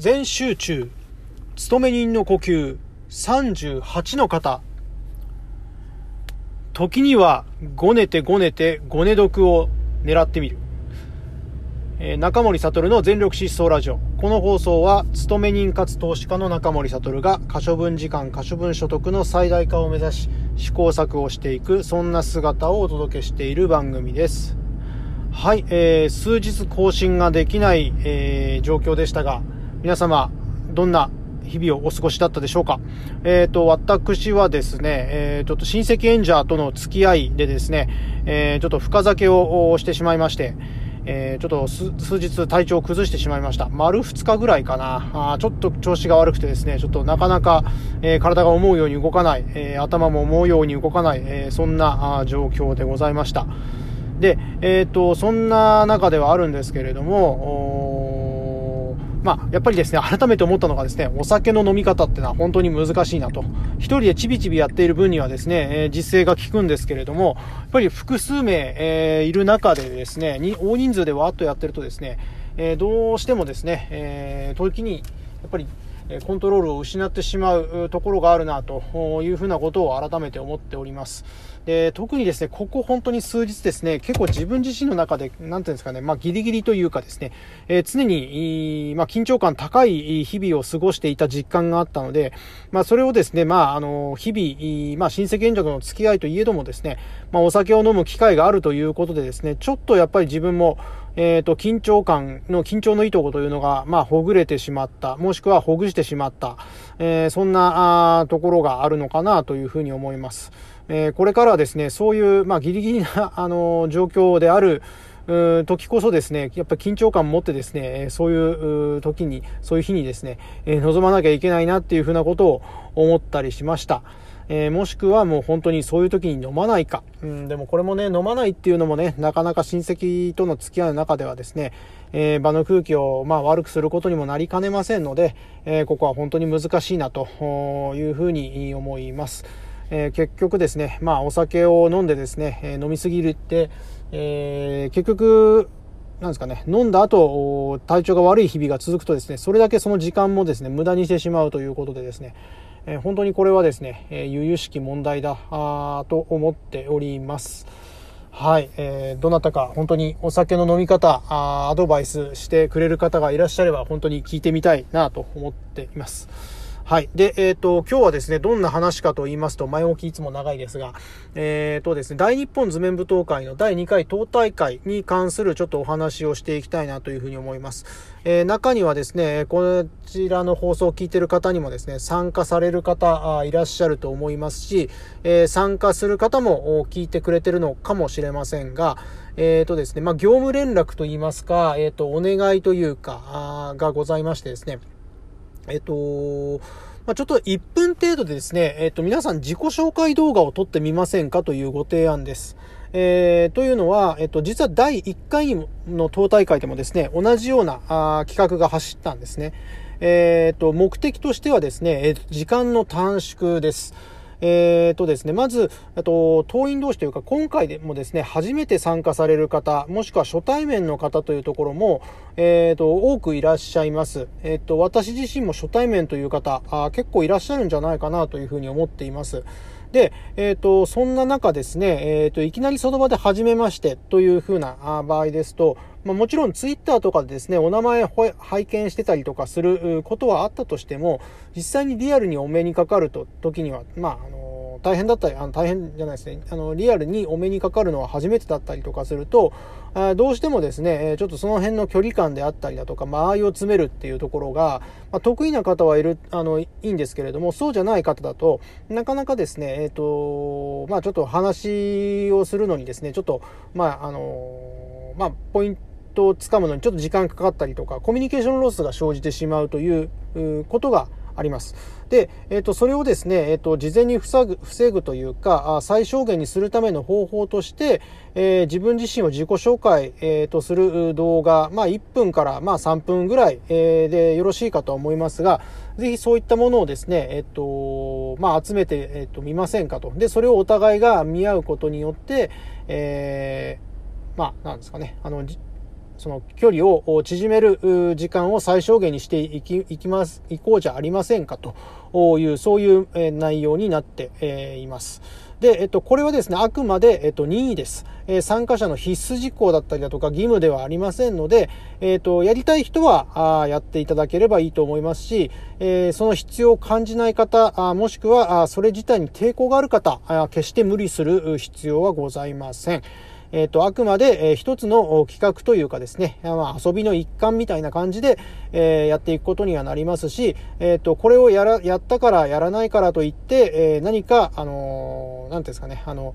全集中勤め人の呼吸38の方。時にはごねてごねてごね毒を狙ってみる、えー、中森悟の全力疾走ラジオ。この放送は勤め人かつ投資家の中森悟が可処分時間可処分所得の最大化を目指し試行錯誤していくそんな姿をお届けしている番組です。はい、えー、数日更新ができない、えー、状況でしたが皆様どんな日々をお過ごしだったでしょうか？えっ、ー、と、私はですね、えー、ちょっと親戚演者との付き合いでですね、えー、ちょっと深酒をしてしまいまして、えー、ちょっと数日体調を崩してしまいました。丸2日ぐらいかな。あちょっと調子が悪くてですね、ちょっとなかなか、えー、体が思うように動かない、えー、頭も思うように動かない、えそんな状況でございました。で、えっ、と、そんな中ではあるんですけれども、まあ、やっぱりですね、改めて思ったのがですね、お酒の飲み方ってのは本当に難しいなと。一人でちびちびやっている分にはですね、えー、実践が効くんですけれども、やっぱり複数名、えー、いる中でですね、に大人数でわーっとやってるとですね、えー、どうしてもですね、えー、時に、やっぱりコントロールを失ってしまうところがあるなというふうなことを改めて思っております。で、特にですね、ここ本当に数日ですね、結構自分自身の中で、なんていうんですかね、まあギリギリというかですね、えー、常に、まあ緊張感高い日々を過ごしていた実感があったので、まあそれをですね、まああの、日々、まあ親戚縁者との付き合いといえどもですね、まあお酒を飲む機会があるということでですね、ちょっとやっぱり自分も、えっ、ー、と、緊張感の、緊張のいとこというのが、まあ、ほぐれてしまった、もしくはほぐしてしまった、えー、そんな、あところがあるのかなというふうに思います。え、これからはですね、そういう、まあ、ギリギリな、あの、状況である、時こそですね、やっぱ緊張感を持ってですね、そういう時に、そういう日にですね、えー、臨まなきゃいけないなっていうふうなことを思ったりしました。えー、もしくはもう本当にそういう時に飲まないか。うん、でもこれもね、飲まないっていうのもね、なかなか親戚との付き合いの中ではですね、えー、場の空気をまあ悪くすることにもなりかねませんので、えここは本当に難しいなというふうに思います。え結局ですね、まあお酒を飲んでですね、え飲みすぎるって、え、結局、なんですかね、飲んだ後、体調が悪い日々が続くとですね、それだけその時間もですね、無駄にしてしまうということでですね、え、本当にこれはですね、え、由々しき問題だあと思っております。はい、えー、どなたか本当にお酒の飲み方あアドバイスしてくれる方がいらっしゃれば本当に聞いてみたいなと思っています。はい。で、えっ、ー、と、今日はですね、どんな話かと言いますと、前置きいつも長いですが、えっ、ー、とですね、大日本図面舞踏会の第2回党大会に関するちょっとお話をしていきたいなというふうに思います。えー、中にはですね、こちらの放送を聞いている方にもですね、参加される方あいらっしゃると思いますし、え参加する方も聞いてくれてるのかもしれませんが、えっ、とですね、まあ、業務連絡と言いますか、えっ、と、お願いというか、がございましてですね、えっと、まあ、ちょっと1分程度でですね、えっと、皆さん自己紹介動画を撮ってみませんかというご提案です。えー、というのは、えっと、実は第1回の党大会でもですね、同じようなあ企画が走ったんですね。えっ、と、目的としてはですね、えっと、時間の短縮です。えー、とですね、まず、と、党員同士というか、今回でもですね、初めて参加される方、もしくは初対面の方というところも、えー、と、多くいらっしゃいます。えっ、と、私自身も初対面という方あ、結構いらっしゃるんじゃないかなというふうに思っています。で、えっ、ー、と、そんな中ですね、えっ、ー、と、いきなりその場で始めましてというふうな場合ですと、まあ、もちろんツイッターとかでですね、お名前拝見してたりとかすることはあったとしても、実際にリアルにお目にかかると時には、まあ、あの、大変だったり、あの大変じゃないですね、あの、リアルにお目にかかるのは初めてだったりとかすると、あどうしてもですね、ちょっとその辺の距離感であったりだとか、間合いを詰めるっていうところが、まあ、得意な方はいる、あの、いいんですけれども、そうじゃない方だと、なかなかですね、えっ、ー、と、まあちょっと話をするのにですね、ちょっと、まああの、まあポイントをつかむのにちょっと時間かかったりとか、コミュニケーションロスが生じてしまうということがあります。で、えっ、ー、と、それをですね、えっ、ー、と、事前に防ぐ、防ぐというか、最小限にするための方法として、えー、自分自身を自己紹介、えー、とする動画、まあ、1分から、まあ、3分ぐらい、えー、でよろしいかと思いますが、ぜひそういったものをですね、えっ、と、まあ、集めて、えっ、と、見ませんかと。で、それをお互いが見合うことによって、えー、まあ、なんですかね、あの、その距離を縮める時間を最小限にしていきいきますいこうじゃありませんかというそういう内容になっています。で、えっと、これはですね、あくまで、えっと、任意です。えー、参加者の必須事項だったりだとか義務ではありませんので、えっと、やりたい人は、あやっていただければいいと思いますし、えー、その必要を感じない方、あもしくは、あそれ自体に抵抗がある方あ、決して無理する必要はございません。えっ、と、あくまで、えー、一つの企画というかですね、まあ、遊びの一環みたいな感じで、えー、やっていくことにはなりますし、えっ、と、これをやら、やったからやらないからといって、え何か、あのなんですかね、あの、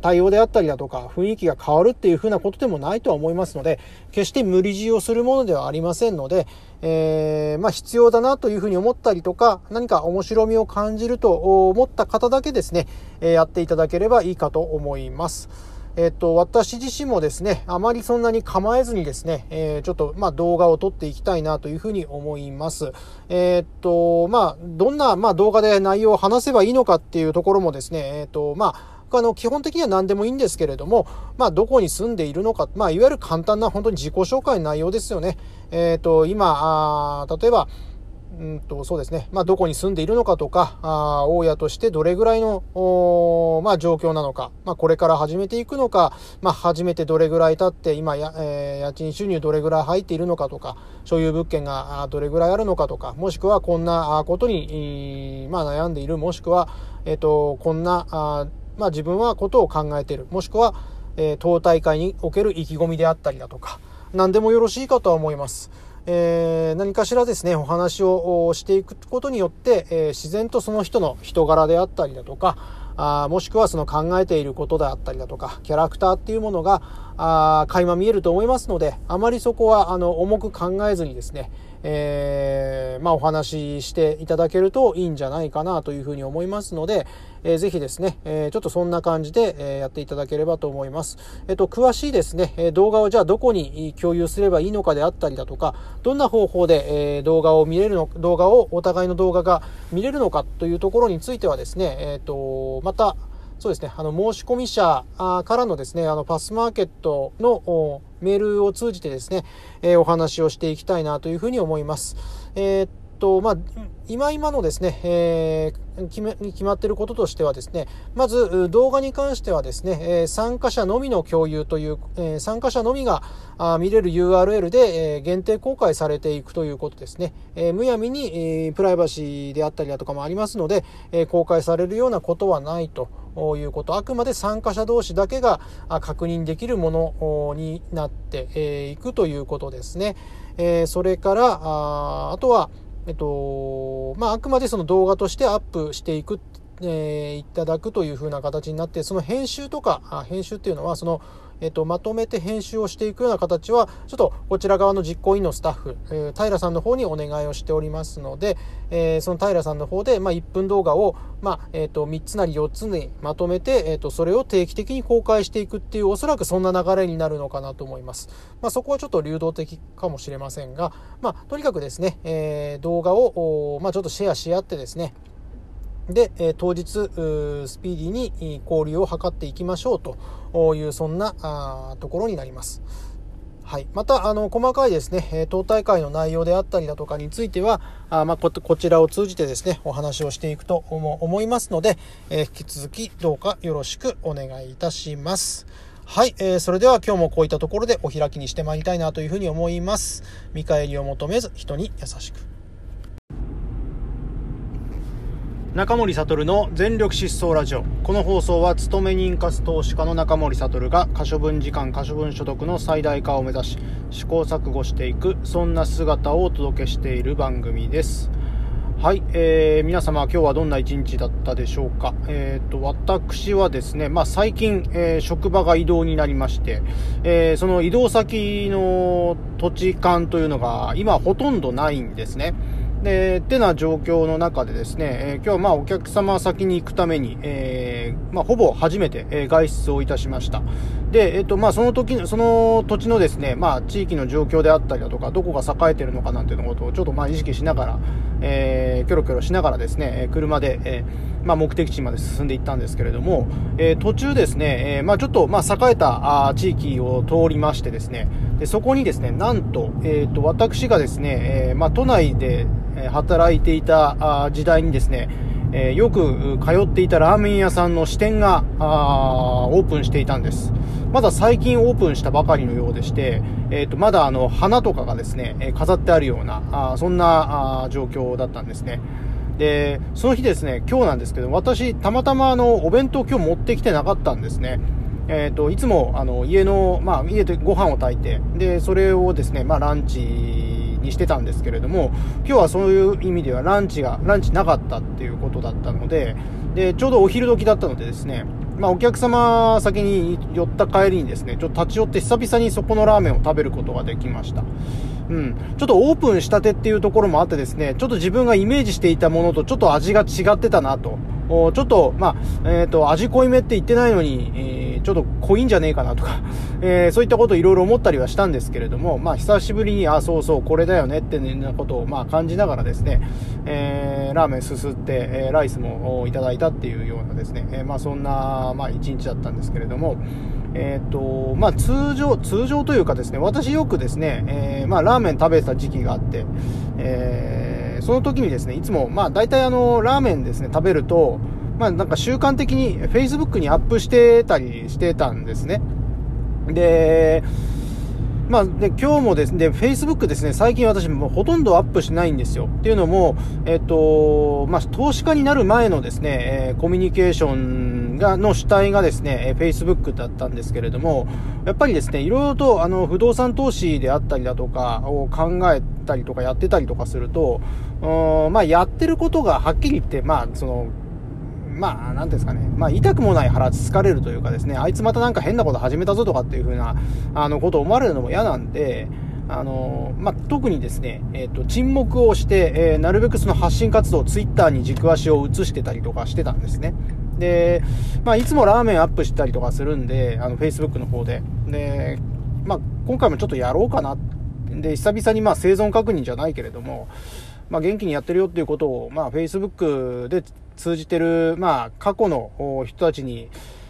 対応であったりだとか、雰囲気が変わるっていうふうなことでもないとは思いますので、決して無理強いをするものではありませんので、えー、まあ必要だなというふうに思ったりとか、何か面白みを感じると思った方だけですね、やっていただければいいかと思います。えっと、私自身もですね、あまりそんなに構えずにですね、えー、ちょっと、まあ、動画を撮っていきたいなというふうに思います。えー、っと、まあ、どんな、まあ、動画で内容を話せばいいのかっていうところもですね、えー、っと、まあ、あの、基本的には何でもいいんですけれども、まあ、どこに住んでいるのか、まあ、いわゆる簡単な本当に自己紹介の内容ですよね。えっ、と、今、あ例えば、うんと、そうですね。まあ、どこに住んでいるのかとか、あ大家としてどれぐらいの、まあ、状況なのか、まあ、これから始めていくのか、まあ、初めてどれぐらい経って、今や、えー、家賃収入どれぐらい入っているのかとか、所有物件がどれぐらいあるのかとか、もしくはこんなことに、まあ、悩んでいる、もしくは、えっ、ー、と、こんな、あまあ、自分はことを考えている、もしくは、えー、党大会における意気込みであったりだとか、何でもよろしいかとは思います。えー、何かしらですね、お話をしていくことによって、えー、自然とその人の人柄であったりだとか、あもしくはその考えていることであったりだとか、キャラクターっていうものが、あ垣間見えると思いますので、あまりそこは、あの、重く考えずにですね、えー、まあ、お話ししていただけるといいんじゃないかなというふうに思いますので、えー、ぜひですね、えー、ちょっとそんな感じで、えやっていただければと思います。えっ、と、詳しいですね、え動画をじゃあどこに共有すればいいのかであったりだとか、どんな方法で、え動画を見れるの、動画を、お互いの動画が見れるのかというところについてはですね、えっ、と、また、そうですね、あの、申し込み者からのですね、あの、パスマーケットのメールを通じてですね、え、お話をしていきたいなというふうに思います。えー、っと、まあ、今今のですね、えー、決め、決まっていることとしてはですね、まず動画に関してはですね、え参加者のみの共有という、え参加者のみがあ見れる URL で、え限定公開されていくということですね。えむやみに、えプライバシーであったりだとかもありますので、え公開されるようなことはないと。いうこと。あくまで参加者同士だけが確認できるものになっていくということですね。えそれから、ああとは、えっと、まあ、あくまでその動画としてアップしていく、え、いただくというふうな形になって、その編集とか、編集っていうのは、その、えっと、まとめて編集をしていくような形は、ちょっとこちら側の実行委員のスタッフ、えー、平さんの方にお願いをしておりますので、えー、その平さんの方で、まあ、1分動画を、まあ、え、ー、と、3つなり4つにまとめて、えっ、と、それを定期的に公開していくっていう、おそらくそんな流れになるのかなと思います。まあ、そこはちょっと流動的かもしれませんが、まあ、とにかくですね、え動画を、まあ、ちょっとシェアし合ってですね、で、え当日、スピーディーに交流を図っていきましょうという、そんなところになります。はい。また、あの、細かいですね、党大会の内容であったりだとかについては、あまあ、こ、ちらを通じてですね、お話をしていくと思いますので、え、引き続きどうかよろしくお願いいたします。はい、えー、それでは今日もこういったところでお開きにしてまいりたいなというふうに思います。見返りを求めず、人に優しく。中森悟の全力疾走ラジオ。この放送は勤め人かつ投資家の中森悟が可処分時間可処分所得の最大化を目指し試行錯誤していくそんな姿をお届けしている番組です。はい、えー、皆様今日はどんな一日だったでしょうか。えっ、ー、と私はですねまあ最近、えー、職場が移動になりまして、えー、その移動先の土地勘というのが今ほとんどないんですね。で、ってな状況の中でですね、えー、今日はまあお客様先に行くために、えー、まあ、ほぼ初めて、外出をいたしました。で、えっと、まあ、その時、その土地のですね、まあ、地域の状況であったりだとか、どこが栄えてるのかなんていうのことをちょっとまあ、意識しながら、えー、キョロキョロしながらですね、車で、えー、まあ、目的地まで進んでいったんですけれども、えー、途中ですね、えー、まあ、ちょっと、まあ、栄えたあ地域を通りましてですね、でそこにですね、なんと、えっ、と、私がですね、えー、まあ、都内で働いていたあ時代にですね、えー、よく通っていたラーメン屋さんの支店があオープンしていたんです。まだ最近オープンしたばかりのようでして、えっ、ー、と、まだあの、花とかがですね、え飾ってあるような、あそんなあ状況だったんですね。で、その日ですね、今日なんですけど、私、たまたまあの、お弁当今日持ってきてなかったんですね。えっ、ー、と、いつも、あの、家の、まあ、家でご飯を炊いて、で、それをですね、まあ、ランチにしてたんですけれども、今日はそういう意味ではランチが、ランチなかったっていうことだったので、で、ちょうどお昼時だったのでですね、まあ、お客様先に寄った帰りにですね、ちょっと立ち寄って久々にそこのラーメンを食べることができました。うん。ちょっとオープンしたてっていうところもあってですね、ちょっと自分がイメージしていたものとちょっと味が違ってたなと。ちょっと、まあ、えっ、ー、と、味濃いめって言ってないのに、えー、ちょっと濃いんじゃねえかなとか、えー、そういったことをいろいろ思ったりはしたんですけれども、まあ、久しぶりに、あ、そうそう、これだよねってなことを、まあ、感じながらですね、えー、ラーメンすすって、えー、ライスもいただいたっていうようなですね、え、まあ、そんな、まあ、一日だったんですけれども、えっ、と、まあ、通常、通常というかですね、私よくですね、え、まあ、ラーメン食べてた時期があって、え、その時にですね、いつも、まあ、大体あの、ラーメンですね、食べると、まあなんか習慣的に Facebook にアップしてたりしてたんですね。で、まあ、で、今日もですね、Facebook ですね、最近私もほとんどアップしないんですよ。っていうのも、えっと、まあ、投資家になる前のですね、えー、コミュニケーションが、の主体がですねえ、Facebook だったんですけれども、やっぱりですね、いろいろと、あの、不動産投資であったりだとかを考えたりとかやってたりとかすると、うん、まあ、やってることがはっきり言って、まあ、その、まあ、なんですかね、まあ、痛くもない腹つつかれるというかですね、あいつまたなんか変なこと始めたぞとかっていう風な、あの、ことを思われるのも嫌なんで、あの、まあ、特にですね、えっ、ー、と、沈黙をして、えー、なるべくその発信活動、ツイッターに軸足を移してたりとかしてたんですね。で、まあ、いつもラーメンアップしたりとかするんで、あの、Facebook の方で。で、まあ、今回もちょっとやろうかな。で、久々にま、生存確認じゃないけれども、まあ、元気にやってるよっていうことを、まあ、Facebook で通じてる、まあ、過去の人たちに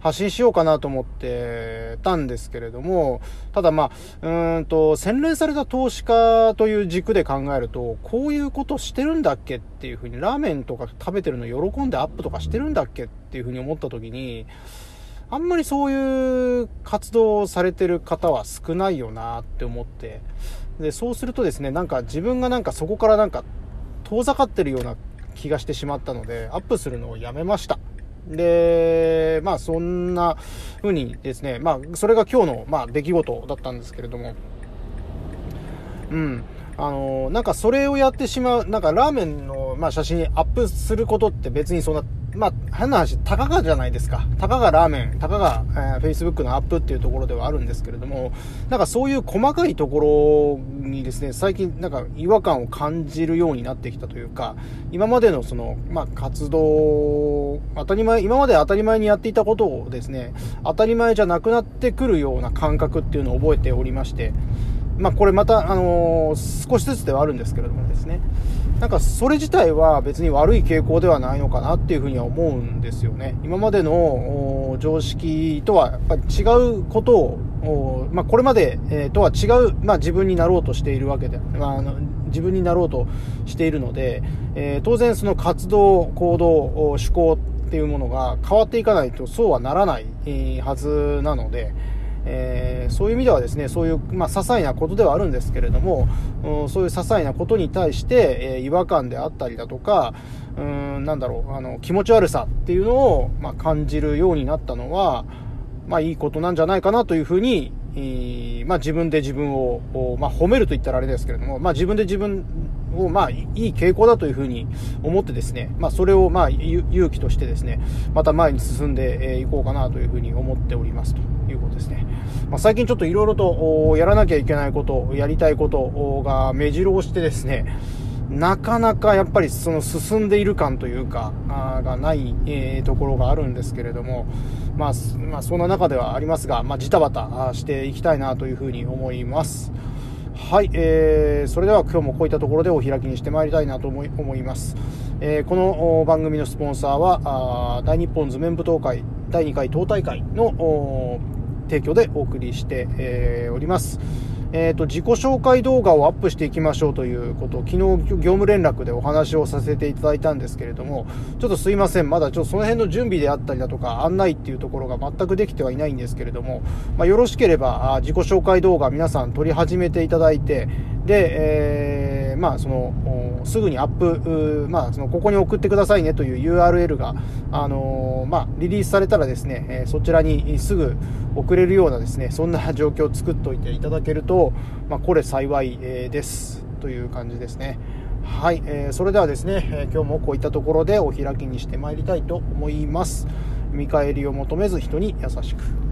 発信しようかなと思ってたんですけれども、ただまあ、うんと、洗練された投資家という軸で考えると、こういうことしてるんだっけっていうふうに、ラーメンとか食べてるの喜んでアップとかしてるんだっけっていうふうに思った時に、あんまりそういう活動をされてる方は少ないよなって思って、で、そうするとですね、なんか自分がなんかそこからなんか遠ざかってるような気がしてしまったので、アップするのをやめました。で、まあそんな風にですね、まあそれが今日の、まあ、出来事だったんですけれども、うん。あの、なんかそれをやってしまう、なんかラーメンの、まあ、写真アップすることって別にそんなまあ、変な話、たかがじゃないですか。たかがラーメン、たかが、えー、Facebook のアップっていうところではあるんですけれども、なんかそういう細かいところにですね、最近なんか違和感を感じるようになってきたというか、今までのその、まあ、活動、当たり前、今まで当たり前にやっていたことをですね、当たり前じゃなくなってくるような感覚っていうのを覚えておりまして、まあ、これまた、あのー、少しずつではあるんですけれどもですね。なんかそれ自体は別に悪い傾向ではないのかなっていうふうには思うんですよね。今までの常識とはやっぱり違うことを、まあ、これまで、えー、とは違う、まあ、自分になろうとしているわけで、まあ、あの自分になろうとしているので、えー、当然その活動、行動、思考っていうものが変わっていかないとそうはならない、えー、はずなので、えー、そういう意味ではですね、そういう、まあ、些細なことではあるんですけれども、うん、そういう些細なことに対して、えー、違和感であったりだとか、うん、なんだろう、あの、気持ち悪さっていうのを、まあ、感じるようになったのは、まあ、いいことなんじゃないかなというふうに、えー、まあ、自分で自分を、まあ、褒めると言ったらあれですけれども、まあ、自分で自分を、まあ、いい傾向だというふうに思ってですね、まあ、それを、まあ、勇気としてですね、また前に進んでいこうかなというふうに思っておりますということですね。まあ、最近ちょっといろいろとやらなきゃいけないこと、やりたいことが目白押してですね、なかなかやっぱりその進んでいる感というか、あがない、えー、ところがあるんですけれども、まあ、まあ、そんな中ではありますが、まあ、ジタバタしていきたいなというふうに思います。はい、えー、それでは今日もこういったところでお開きにしてまいりたいなと思い思います。えー、この番組のスポンサーは、あ大日本図面舞踏会第2回党大会の提供でお送りして、え、おります。えーと、自己紹介動画をアップしていきましょうということを昨日業務連絡でお話をさせていただいたんですけれどもちょっとすいませんまだちょっとその辺の準備であったりだとか案内っていうところが全くできてはいないんですけれども、まあ、よろしければ自己紹介動画皆さん撮り始めていただいてで、えー、まあそのすぐにアップ、まあ、そのここに送ってくださいねという URL が、あの、まあ、リリースされたらですね、えそちらにすぐ送れるようなですね、そんな状況を作っておいていただけると、まあ、これ幸い、えですという感じですね。はい、えー、それではですね、え今日もこういったところでお開きにしてまいりたいと思います。見返りを求めず人に優しく。